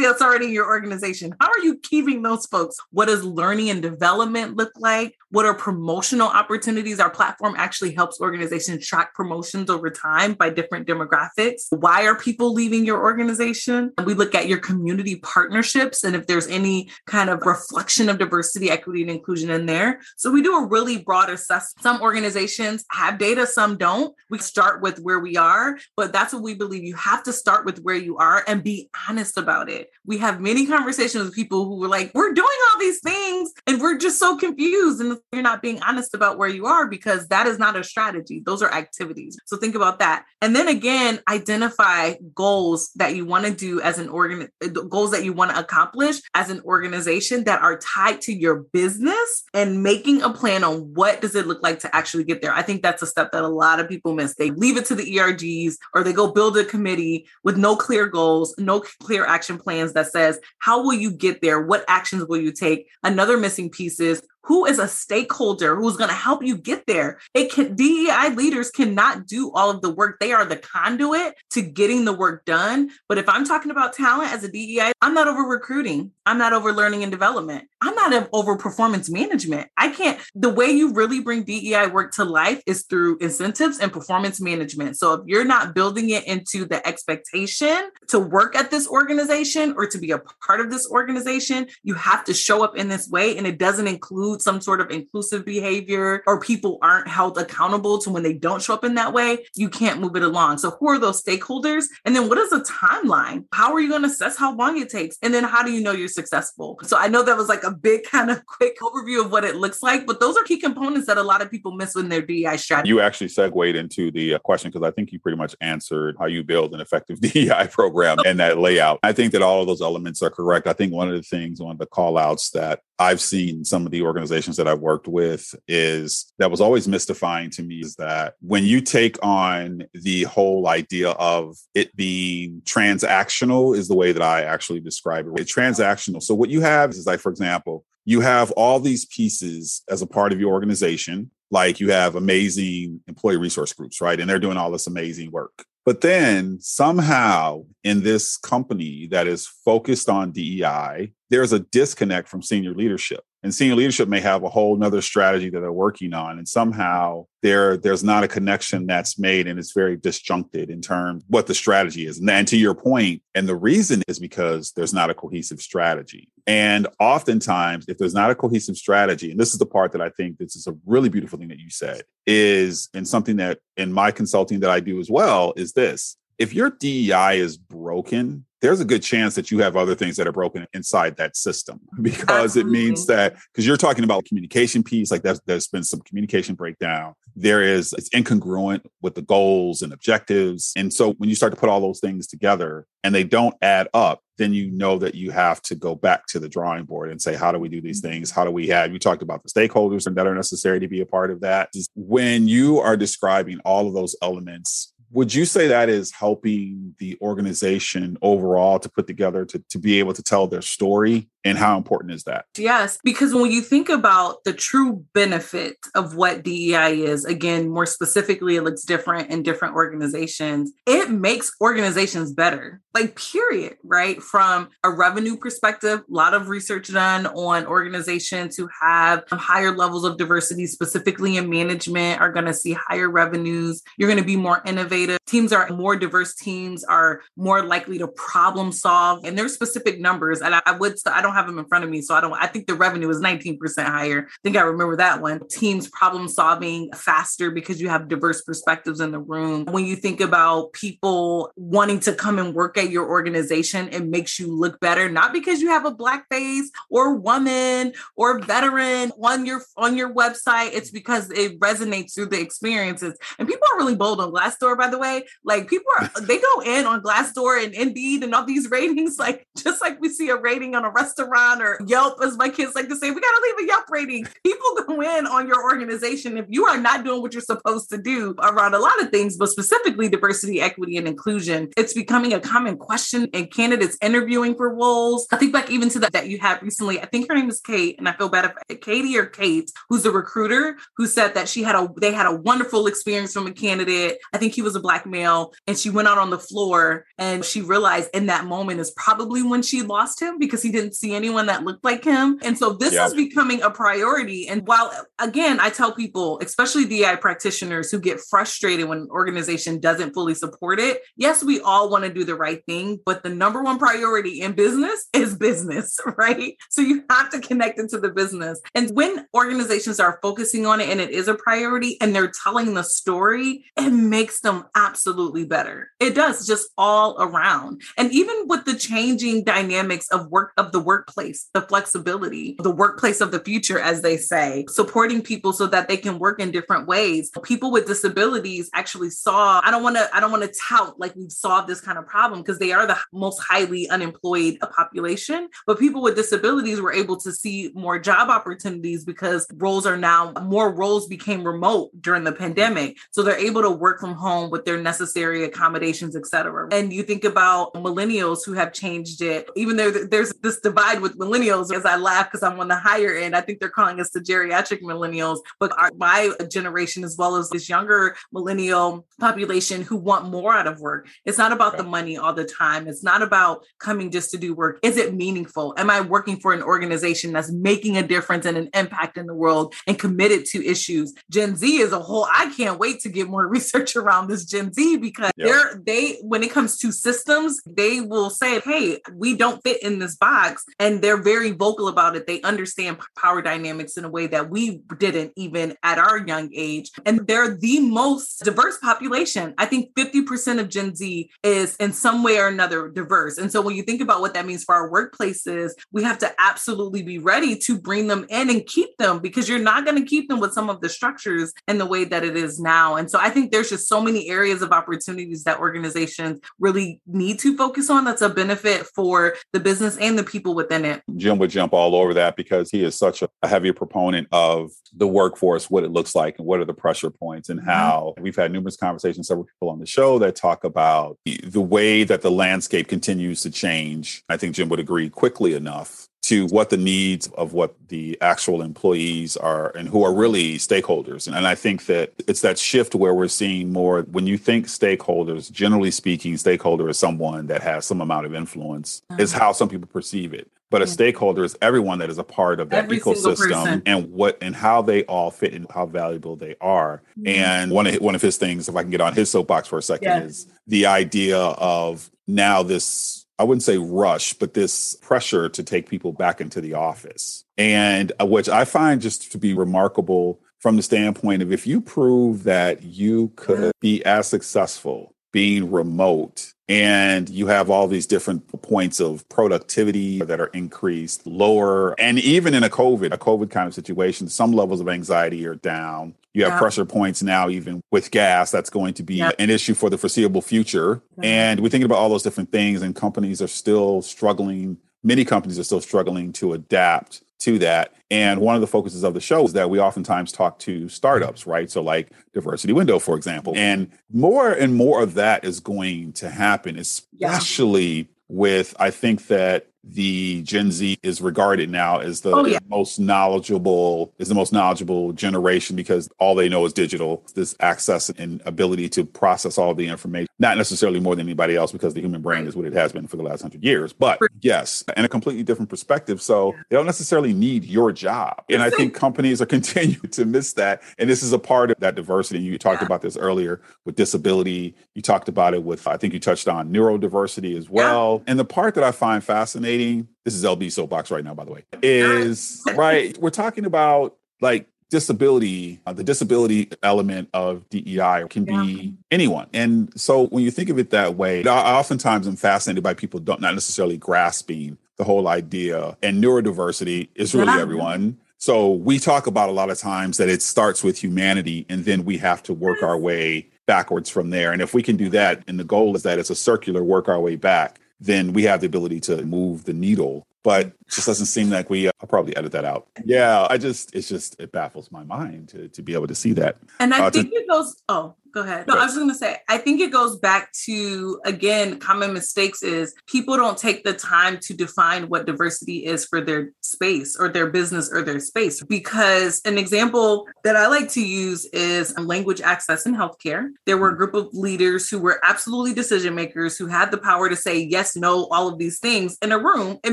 About that's already in your organization? How are you keeping those folks? What does learning and development look like? What are promotional opportunities? Our platform actually helps organizations track promotions over time by different demographics. Why are people leaving your organization? And We look at your community partnerships and if there's any kind of reflection of diversity, equity, and inclusion in there. So we do a really broad assessment. Some organizations have data, some don't. We start with where we are, but that's what we believe. You have to start with where you are and be honest about it. We have many conversations with people who were like, we're doing all these things and we're just so confused. And you're not being honest about where you are because that is not a strategy. Those are activities. So think about that. And then again, identify goals that you want to do as an organ, goals that you want to accomplish as an organization that are tied to your business and making a plan on what does it look like to actually get there. I think that's a step that a lot of people miss. They leave it to the ERGs or they go build a committee with no clear goals, no clear action plans that says, how will you get there? What actions will you take? Another missing piece is who is a stakeholder who's going to help you get there? It can dei leaders cannot do all of the work. They are the conduit to getting the work done. But if i'm talking about talent as a dei i'm not over recruiting. I'm not over learning and development not over performance management i can't the way you really bring dei work to life is through incentives and performance management so if you're not building it into the expectation to work at this organization or to be a part of this organization you have to show up in this way and it doesn't include some sort of inclusive behavior or people aren't held accountable to when they don't show up in that way, you can't move it along. So, who are those stakeholders? And then, what is the timeline? How are you going to assess how long it takes? And then, how do you know you're successful? So, I know that was like a big kind of quick overview of what it looks like, but those are key components that a lot of people miss in their DEI strategy. You actually segued into the uh, question because I think you pretty much answered how you build an effective DEI program and that layout. I think that all of those elements are correct. I think one of the things, one of the call outs that I've seen some of the organizations that I've worked with is that was always mystifying to me is that when you take on the whole idea of it being transactional, is the way that I actually describe it. It's transactional. So what you have is like, for example, you have all these pieces as a part of your organization. Like you have amazing employee resource groups, right? And they're doing all this amazing work. But then somehow in this company that is focused on DEI, there's a disconnect from senior leadership. And senior leadership may have a whole nother strategy that they're working on. And somehow there, there's not a connection that's made and it's very disjuncted in terms what the strategy is. And, and to your point, and the reason is because there's not a cohesive strategy. And oftentimes, if there's not a cohesive strategy, and this is the part that I think this is a really beautiful thing that you said, is and something that in my consulting that I do as well is this if your DEI is broken, there's a good chance that you have other things that are broken inside that system because Absolutely. it means that because you're talking about communication piece, like there's, there's been some communication breakdown. There is it's incongruent with the goals and objectives. And so when you start to put all those things together and they don't add up, then you know that you have to go back to the drawing board and say, how do we do these mm-hmm. things? How do we have, you talked about the stakeholders and that are necessary to be a part of that. When you are describing all of those elements, would you say that is helping the organization overall to put together to, to be able to tell their story and how important is that? Yes, because when you think about the true benefit of what DEI is, again, more specifically, it looks different in different organizations. It makes organizations better, like, period, right? From a revenue perspective, a lot of research done on organizations who have higher levels of diversity, specifically in management, are going to see higher revenues. You're going to be more innovative. Teams are more diverse, teams are more likely to problem solve. And there's specific numbers. And I, I would, I don't don't have them in front of me, so I don't. I think the revenue is 19% higher. I think I remember that one. Teams problem solving faster because you have diverse perspectives in the room. When you think about people wanting to come and work at your organization, it makes you look better, not because you have a black face or woman or veteran on your on your website. It's because it resonates through the experiences. And people are really bold on Glassdoor, by the way. Like people are they go in on Glassdoor and Indeed and all these ratings, like just like we see a rating on a restaurant restaurant or Yelp, as my kids like to say, we got to leave a Yelp rating. People go in on your organization if you are not doing what you're supposed to do around a lot of things, but specifically diversity, equity, and inclusion. It's becoming a common question in candidates interviewing for roles. I think back even to that that you had recently. I think her name is Kate, and I feel bad if Katie or Kate, who's a recruiter, who said that she had a they had a wonderful experience from a candidate. I think he was a black male, and she went out on the floor and she realized in that moment is probably when she lost him because he didn't see see anyone that looked like him. And so this yep. is becoming a priority. And while, again, I tell people, especially DI practitioners who get frustrated when an organization doesn't fully support it, yes, we all want to do the right thing, but the number one priority in business is business, right? So you have to connect into the business. And when organizations are focusing on it and it is a priority and they're telling the story, it makes them absolutely better. It does just all around. And even with the changing dynamics of work of the work workplace, the flexibility, the workplace of the future, as they say, supporting people so that they can work in different ways. People with disabilities actually saw, I don't want to, I don't want to tout like we've solved this kind of problem because they are the most highly unemployed population. But people with disabilities were able to see more job opportunities because roles are now more roles became remote during the pandemic. So they're able to work from home with their necessary accommodations, et cetera. And you think about millennials who have changed it, even though there's this divide side with millennials as I laugh because I'm on the higher end. I think they're calling us the geriatric millennials, but our, my generation, as well as this younger millennial population who want more out of work. It's not about the money all the time. It's not about coming just to do work. Is it meaningful? Am I working for an organization that's making a difference and an impact in the world and committed to issues? Gen Z is a whole, I can't wait to get more research around this Gen Z because yep. they're, they, when it comes to systems, they will say, hey, we don't fit in this box and they're very vocal about it. They understand power dynamics in a way that we didn't even at our young age. And they're the most diverse population. I think 50% of Gen Z is in some way or another diverse. And so when you think about what that means for our workplaces, we have to absolutely be ready to bring them in and keep them because you're not going to keep them with some of the structures and the way that it is now. And so I think there's just so many areas of opportunities that organizations really need to focus on that's a benefit for the business and the people with within it. Jim would jump all over that because he is such a, heavy proponent of the workforce, what it looks like, and what are the pressure points, and mm-hmm. how we've had numerous conversations, several people on the show that talk about the way that the landscape continues to change. I think Jim would agree quickly enough to what the needs of what the actual employees are and who are really stakeholders. And, and, I think that it's that shift where we're seeing more when you think stakeholders, generally speaking, stakeholder is someone that has some amount of influence, uh-huh. is how some people perceive it. But a stakeholder is everyone that is a part of that Every ecosystem and what and how they all fit and how valuable they are. Mm-hmm. And one of one of his things, if I can get on his soapbox for a second, yes. is the idea of now this I wouldn't say rush, but this pressure to take people back into the office. And uh, which I find just to be remarkable from the standpoint of if you prove that you could be as successful being remote and you have all these different points of productivity that are increased, lower, and even in a COVID, a COVID kind of situation, some levels of anxiety are down. You have yeah. pressure points now, even with gas, that's going to be yeah. an issue for the foreseeable future. And we're thinking about all those different things, and companies are still struggling. Many companies are still struggling to adapt to that. And one of the focuses of the show is that we oftentimes talk to startups, right? So, like Diversity Window, for example. And more and more of that is going to happen, especially yeah. with, I think that the Gen Z is regarded now as the oh, yeah. most knowledgeable is the most knowledgeable generation because all they know is digital. This access and ability to process all the information, not necessarily more than anybody else because the human brain is what it has been for the last hundred years. But yes, and a completely different perspective. So they don't necessarily need your job. And I think companies are continuing to miss that. And this is a part of that diversity. You talked yeah. about this earlier with disability. You talked about it with I think you touched on neurodiversity as well. Yeah. And the part that I find fascinating fascinating. This is LB soapbox right now, by the way. Is right. We're talking about like disability, uh, the disability element of DEI can be anyone. And so when you think of it that way, I oftentimes am fascinated by people don't not necessarily grasping the whole idea. And neurodiversity is really yeah. everyone. So we talk about a lot of times that it starts with humanity and then we have to work our way backwards from there. And if we can do that, and the goal is that it's a circular work our way back, then we have the ability to move the needle. But just doesn't seem like we. Uh, I'll probably edit that out. Yeah, I just it's just it baffles my mind to to be able to see that. And I uh, think to, it goes. Oh, Go ahead. No, I was just going to say, I think it goes back to, again, common mistakes is people don't take the time to define what diversity is for their space or their business or their space. Because an example that I like to use is language access in healthcare. There were a group of leaders who were absolutely decision makers who had the power to say yes, no, all of these things in a room. It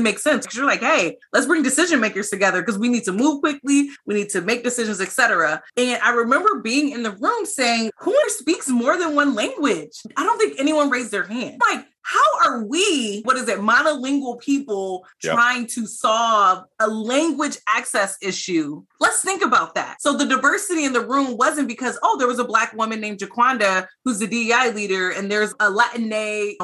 makes sense because you're like, hey, let's bring decision makers together because we need to move quickly, we need to make decisions, etc. And I remember being in the room saying, who speaks more than one language. I don't think anyone raised their hand. Like, how are we, what is it, monolingual people yep. trying to solve a language access issue? Let's think about that. So the diversity in the room wasn't because, oh, there was a black woman named Jiquanda who's the DEI leader, and there's a Latin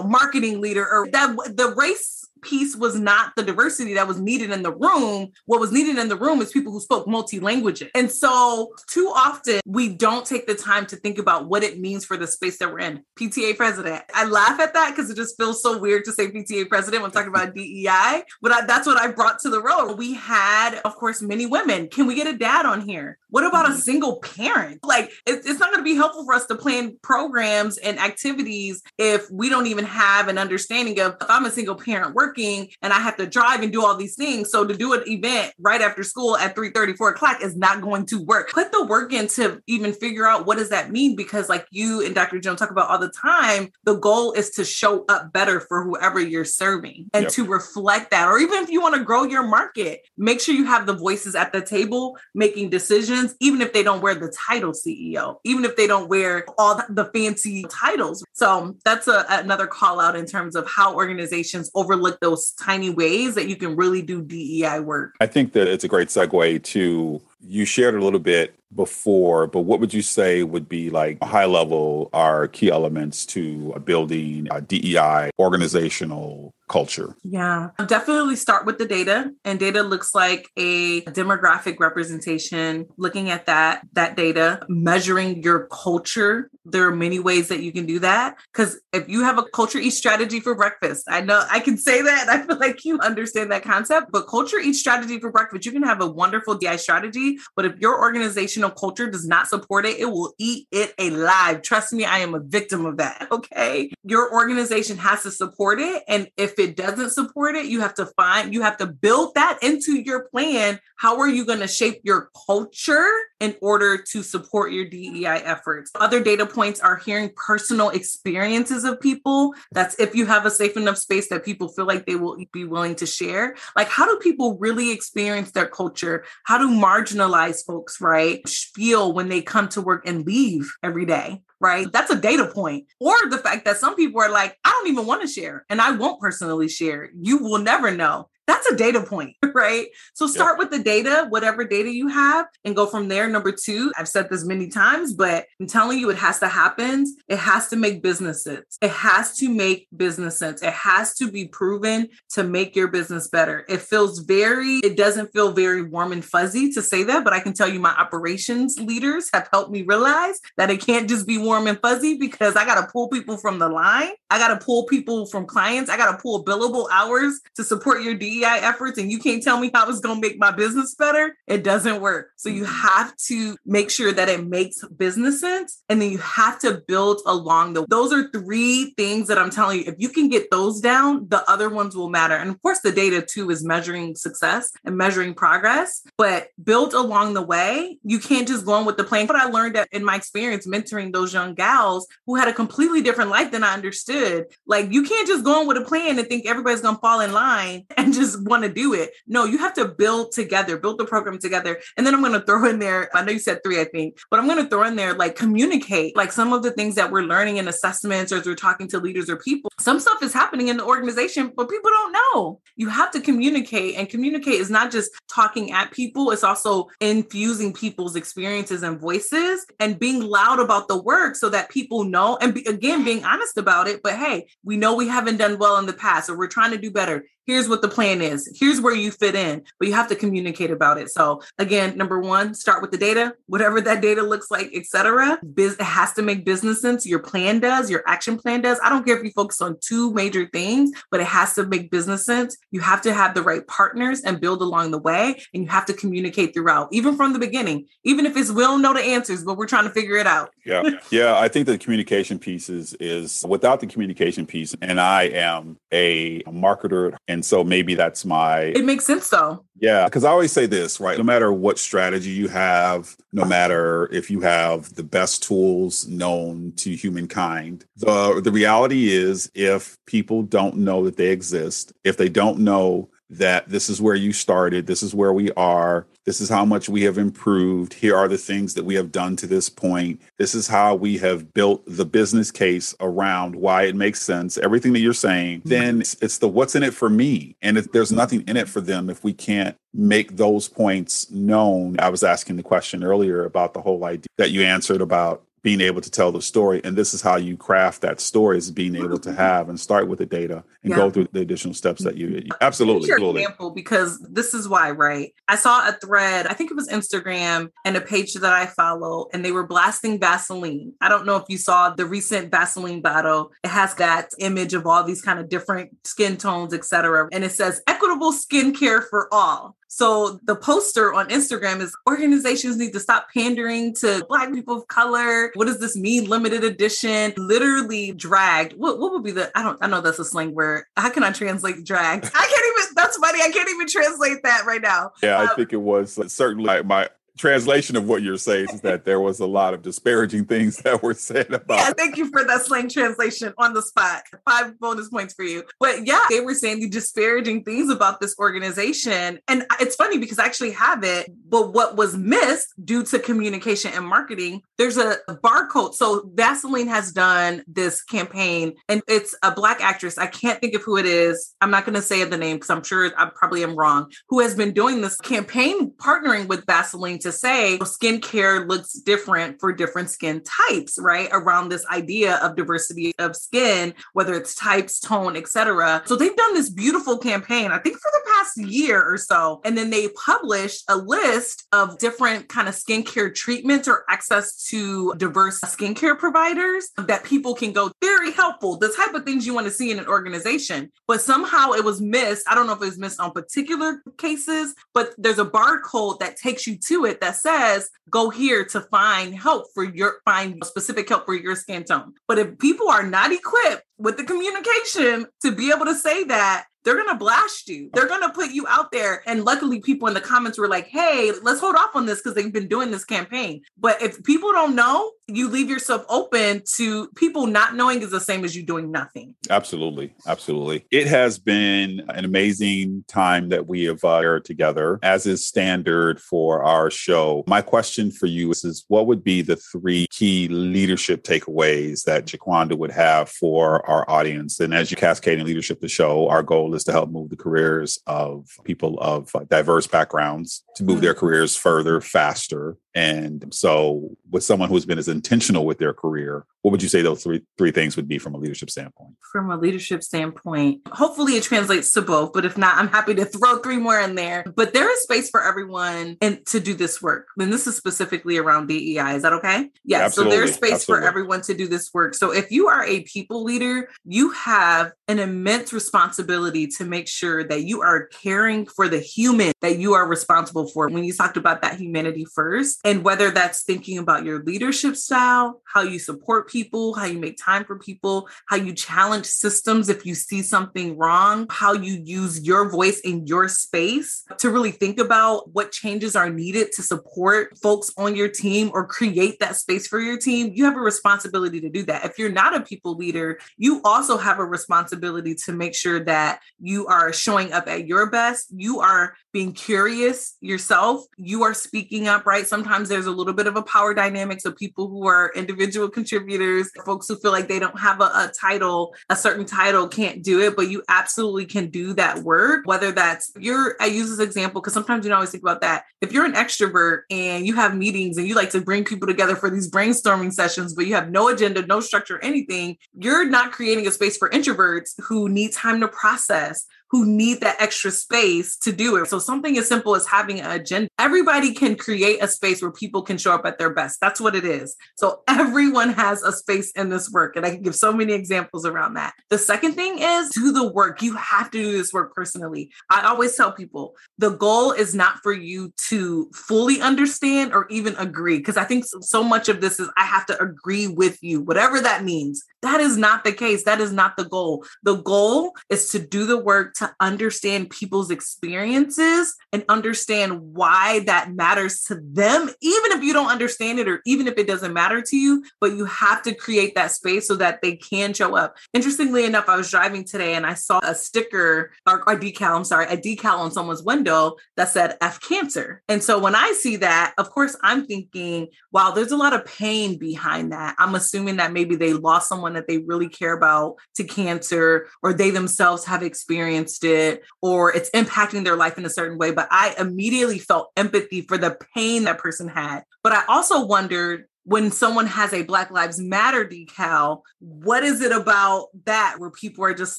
marketing leader, or that the race piece was not the diversity that was needed in the room. What was needed in the room is people who spoke multi languages. And so, too often, we don't take the time to think about what it means for the space that we're in. PTA president. I laugh at that because it just feels so weird to say PTA president when talking about DEI, but I, that's what I brought to the role. We had, of course, many women. Can we get a dad on here? What about a mm-hmm. single parent? Like, it, it's not going to be helpful for us to plan programs and activities if we don't even have an understanding of if I'm a single parent working and I have to drive and do all these things. So to do an event right after school at 3 30, 4 o'clock is not going to work. Put the work in to even figure out what does that mean? Because like you and Dr. Jim talk about all the time, the goal is to show up better for whoever you're serving and yep. to reflect that. Or even if you want to grow your market, make sure you have the voices at the table making decisions, even if they don't wear the title CEO, even if they don't wear all the fancy titles. So um, that's a, another call out in terms of how organizations overlook those tiny ways that you can really do DEI work. I think that it's a great segue to you shared a little bit before, but what would you say would be like high level are key elements to building a DEI organizational culture? Yeah, I'll definitely start with the data. And data looks like a demographic representation, looking at that that data, measuring your culture. There are many ways that you can do that cuz if you have a culture eat strategy for breakfast, I know I can say that. I feel like you understand that concept, but culture eat strategy for breakfast, you can have a wonderful DI strategy, but if your organizational culture does not support it, it will eat it alive. Trust me, I am a victim of that, okay? Your organization has to support it and if it doesn't support it, you have to find, you have to build that into your plan. How are you going to shape your culture in order to support your DEI efforts? Other data points are hearing personal experiences of people. That's if you have a safe enough space that people feel like they will be willing to share. Like, how do people really experience their culture? How do marginalized folks, right, feel when they come to work and leave every day? right? That's a data point. Or the fact that some people are like, I don't even want to share and I won't personally share. You will never know. That's a data point, right? So start yep. with the data, whatever data you have, and go from there. Number two, I've said this many times, but I'm telling you, it has to happen. It has to make business sense. It has to make business sense. It has to be proven to make your business better. It feels very, it doesn't feel very warm and fuzzy to say that, but I can tell you my operations leaders have helped me realize that it can't just be warm and fuzzy because I got to pull people from the line. I got to pull people from clients. I got to pull billable hours to support your DEI efforts. And you can't tell me how it's going to make my business better. It doesn't work. So you mm-hmm. have to make sure that it makes business sense. And then you have to build along the, those are three things that I'm telling you. If you can get those down, the other ones will matter. And of course, the data too is measuring success and measuring progress, but built along the way, you can't just go on with the plan. But I learned that in my experience mentoring those young gals who had a completely different life than I understood. Like you can't just go on with a plan and think everybody's going to fall in line and just want to do it. No, you have to build together, build the program together. And then I'm going to throw in there, I know you said three, I think, but I'm going to throw in there like communicate, like some of the things that we're learning in assessments or we're talking to leaders or people. Some stuff is happening in the organization, but people don't know. You have to communicate, and communicate is not just talking at people, it's also infusing people's experiences and voices and being loud about the work so that people know. And be, again, being honest about it. But hey, we know we haven't done well in the past, or we're trying to do better here's what the plan is. Here's where you fit in but you have to communicate about it. So again number one start with the data whatever that data looks like etc Biz- it has to make business sense. Your plan does your action plan does. I don't care if you focus on two major things but it has to make business sense. You have to have the right partners and build along the way and you have to communicate throughout even from the beginning. Even if it's we don't know the answers but we're trying to figure it out. Yeah. Yeah i think the communication piece is is without the communication piece and i am a marketer and so maybe that's my. It makes sense though. Yeah. Cause I always say this, right? No matter what strategy you have, no matter if you have the best tools known to humankind, the, the reality is if people don't know that they exist, if they don't know that this is where you started, this is where we are, this is how much we have improved, here are the things that we have done to this point, this is how we have built the business case around why it makes sense, everything that you're saying, mm-hmm. then it's, it's the what's in it for me. And if there's nothing in it for them if we can't make those points known. I was asking the question earlier about the whole idea that you answered about being able to tell the story. And this is how you craft that story is being able to mm-hmm. have and start with the data and yeah. go through the additional steps that you, you absolutely. Your example, because this is why, right? I saw a thread, I think it was Instagram and a page that I follow, and they were blasting Vaseline. I don't know if you saw the recent Vaseline bottle. It has that image of all these kind of different skin tones, etc. And it says equitable skincare for all. So the poster on Instagram is organizations need to stop pandering to Black people of color. What does this mean? Limited edition, literally dragged. What, what would be the, I don't, I know that's a slang word. How can I translate dragged? I can't even, that's funny. I can't even translate that right now. Yeah, I um, think it was certainly my translation of what you're saying is that there was a lot of disparaging things that were said about. Yeah, thank you for that slang translation on the spot. Five bonus points for you. But yeah, they were saying the disparaging things about this organization. And it's funny because I actually have it, but what was missed due to communication and marketing, there's a barcode. So Vaseline has done this campaign and it's a black actress. I can't think of who it is. I'm not going to say the name because I'm sure I probably am wrong, who has been doing this campaign partnering with Vaseline to say skincare looks different for different skin types, right? Around this idea of diversity of skin, whether it's types, tone, etc. So they've done this beautiful campaign, I think for the past year or so. And then they published a list of different kind of skincare treatments or access to diverse skincare providers that people can go very helpful, the type of things you want to see in an organization. But somehow it was missed. I don't know if it was missed on particular cases, but there's a barcode that takes you to it it that says go here to find help for your find specific help for your skin tone. But if people are not equipped with the communication to be able to say that, they're going to blast you. They're going to put you out there. And luckily, people in the comments were like, hey, let's hold off on this because they've been doing this campaign. But if people don't know, you leave yourself open to people not knowing is the same as you doing nothing. Absolutely. Absolutely. It has been an amazing time that we have uh, together, as is standard for our show. My question for you is, is what would be the three key leadership takeaways that Jiquanda would have for our audience? And as you cascade cascading leadership the show, our goal is to help move the careers of people of diverse backgrounds to move their mm-hmm. careers further, faster, and so, with someone who's been as intentional with their career, what would you say those three three things would be from a leadership standpoint? From a leadership standpoint, hopefully it translates to both. But if not, I'm happy to throw three more in there. But there is space for everyone and to do this work. And this is specifically around DEI. Is that okay? Yes. So there's space Absolutely. for everyone to do this work. So if you are a people leader, you have an immense responsibility to make sure that you are caring for the human that you are responsible for. When you talked about that humanity first and whether that's thinking about your leadership style, how you support people, how you make time for people, how you challenge systems if you see something wrong, how you use your voice in your space to really think about what changes are needed to support folks on your team or create that space for your team. You have a responsibility to do that. If you're not a people leader, you also have a responsibility to make sure that you are showing up at your best. You are being curious yourself. You are speaking up, right? Sometimes there's a little bit of a power dynamic. So people who are individual contributors, folks who feel like they don't have a, a title, a certain title can't do it, but you absolutely can do that work. Whether that's you're, I use this example because sometimes you don't always think about that. If you're an extrovert and you have meetings and you like to bring people together for these brainstorming sessions, but you have no agenda, no structure, anything, you're not creating a space for introverts who need time to process, who need that extra space to do it. So something as simple as having an agenda. Everybody can create a space where people can show up at their best. That's what it is. So everyone has a space in this work. And I can give so many examples around that. The second thing is do the work. You have to do this work personally. I always tell people the goal is not for you to fully understand or even agree. Because I think so much of this is I have to agree with you, whatever that means. That is not the case. That is not the goal. The goal is to do the work to understand people's experiences and understand why that matters to them, even if you don't understand it or even if it doesn't matter to you, but you have to create that space so that they can show up. Interestingly enough, I was driving today and I saw a sticker or a decal, I'm sorry, a decal on someone's window that said F cancer. And so when I see that, of course, I'm thinking, wow, there's a lot of pain behind that. I'm assuming that maybe they lost someone that they really care about to cancer, or they themselves have experienced it, or it's impacting their life in a certain way. But I immediately felt empathy for the pain that person had. But I also wondered when someone has a Black Lives Matter decal, what is it about that where people are just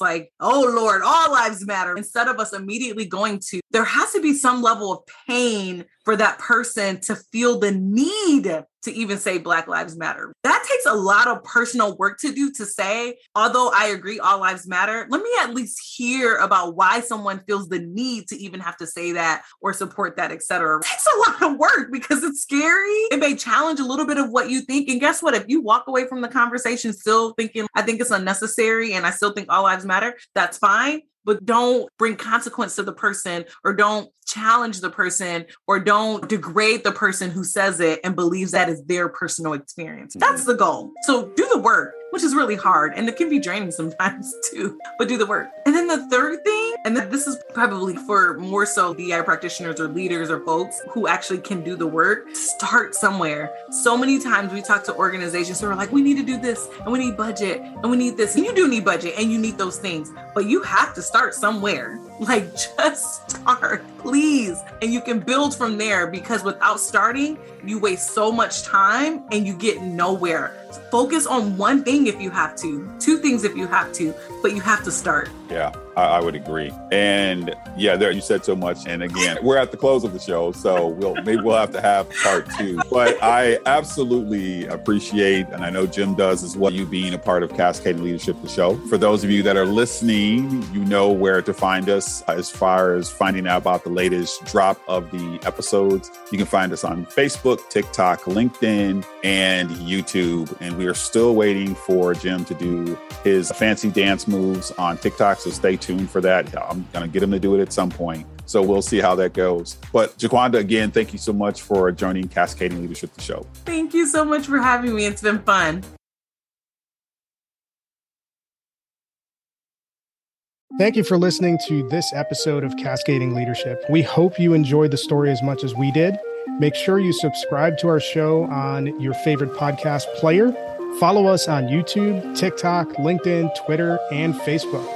like, oh Lord, all lives matter? Instead of us immediately going to, there has to be some level of pain for that person to feel the need to even say Black Lives Matter. That takes a lot of personal work to do to say, although I agree all lives matter, let me at least hear about why someone feels the need to even have to say that or support that, etc. It takes a lot of work because it's scary. It may challenge a little bit of what you think. And guess what? If you walk away from the conversation still thinking, I think it's unnecessary and I still think all lives matter, that's fine but don't bring consequence to the person or don't challenge the person or don't degrade the person who says it and believes that is their personal experience. That's mm-hmm. the goal. So do the work which is really hard and it can be draining sometimes too, but do the work. And then the third thing, and this is probably for more so DI practitioners or leaders or folks who actually can do the work, start somewhere. So many times we talk to organizations who are like, we need to do this and we need budget and we need this. And you do need budget and you need those things, but you have to start somewhere. Like just start, please. And you can build from there because without starting, you waste so much time and you get nowhere. Focus on one thing if you have to, two things if you have to, but you have to start. Yeah, I, I, would agree. And yeah, there you said so much. And again, we're at the close of the show, so we'll maybe we'll have to have part two. But I absolutely appreciate, and I know Jim does as well, you being a part of Cascading Leadership, the show. For those of you that are listening, you know where to find us as far as finding out about the latest drop of the episodes. You can find us on Facebook, TikTok, LinkedIn, and YouTube. And we are still waiting for Jim to do his fancy dance moves on TikTok. So stay tuned for that. I'm going to get him to do it at some point. So we'll see how that goes. But Jiquanda, again, thank you so much for joining Cascading Leadership the show. Thank you so much for having me. It's been fun. Thank you for listening to this episode of Cascading Leadership. We hope you enjoyed the story as much as we did. Make sure you subscribe to our show on your favorite podcast player. Follow us on YouTube, TikTok, LinkedIn, Twitter, and Facebook.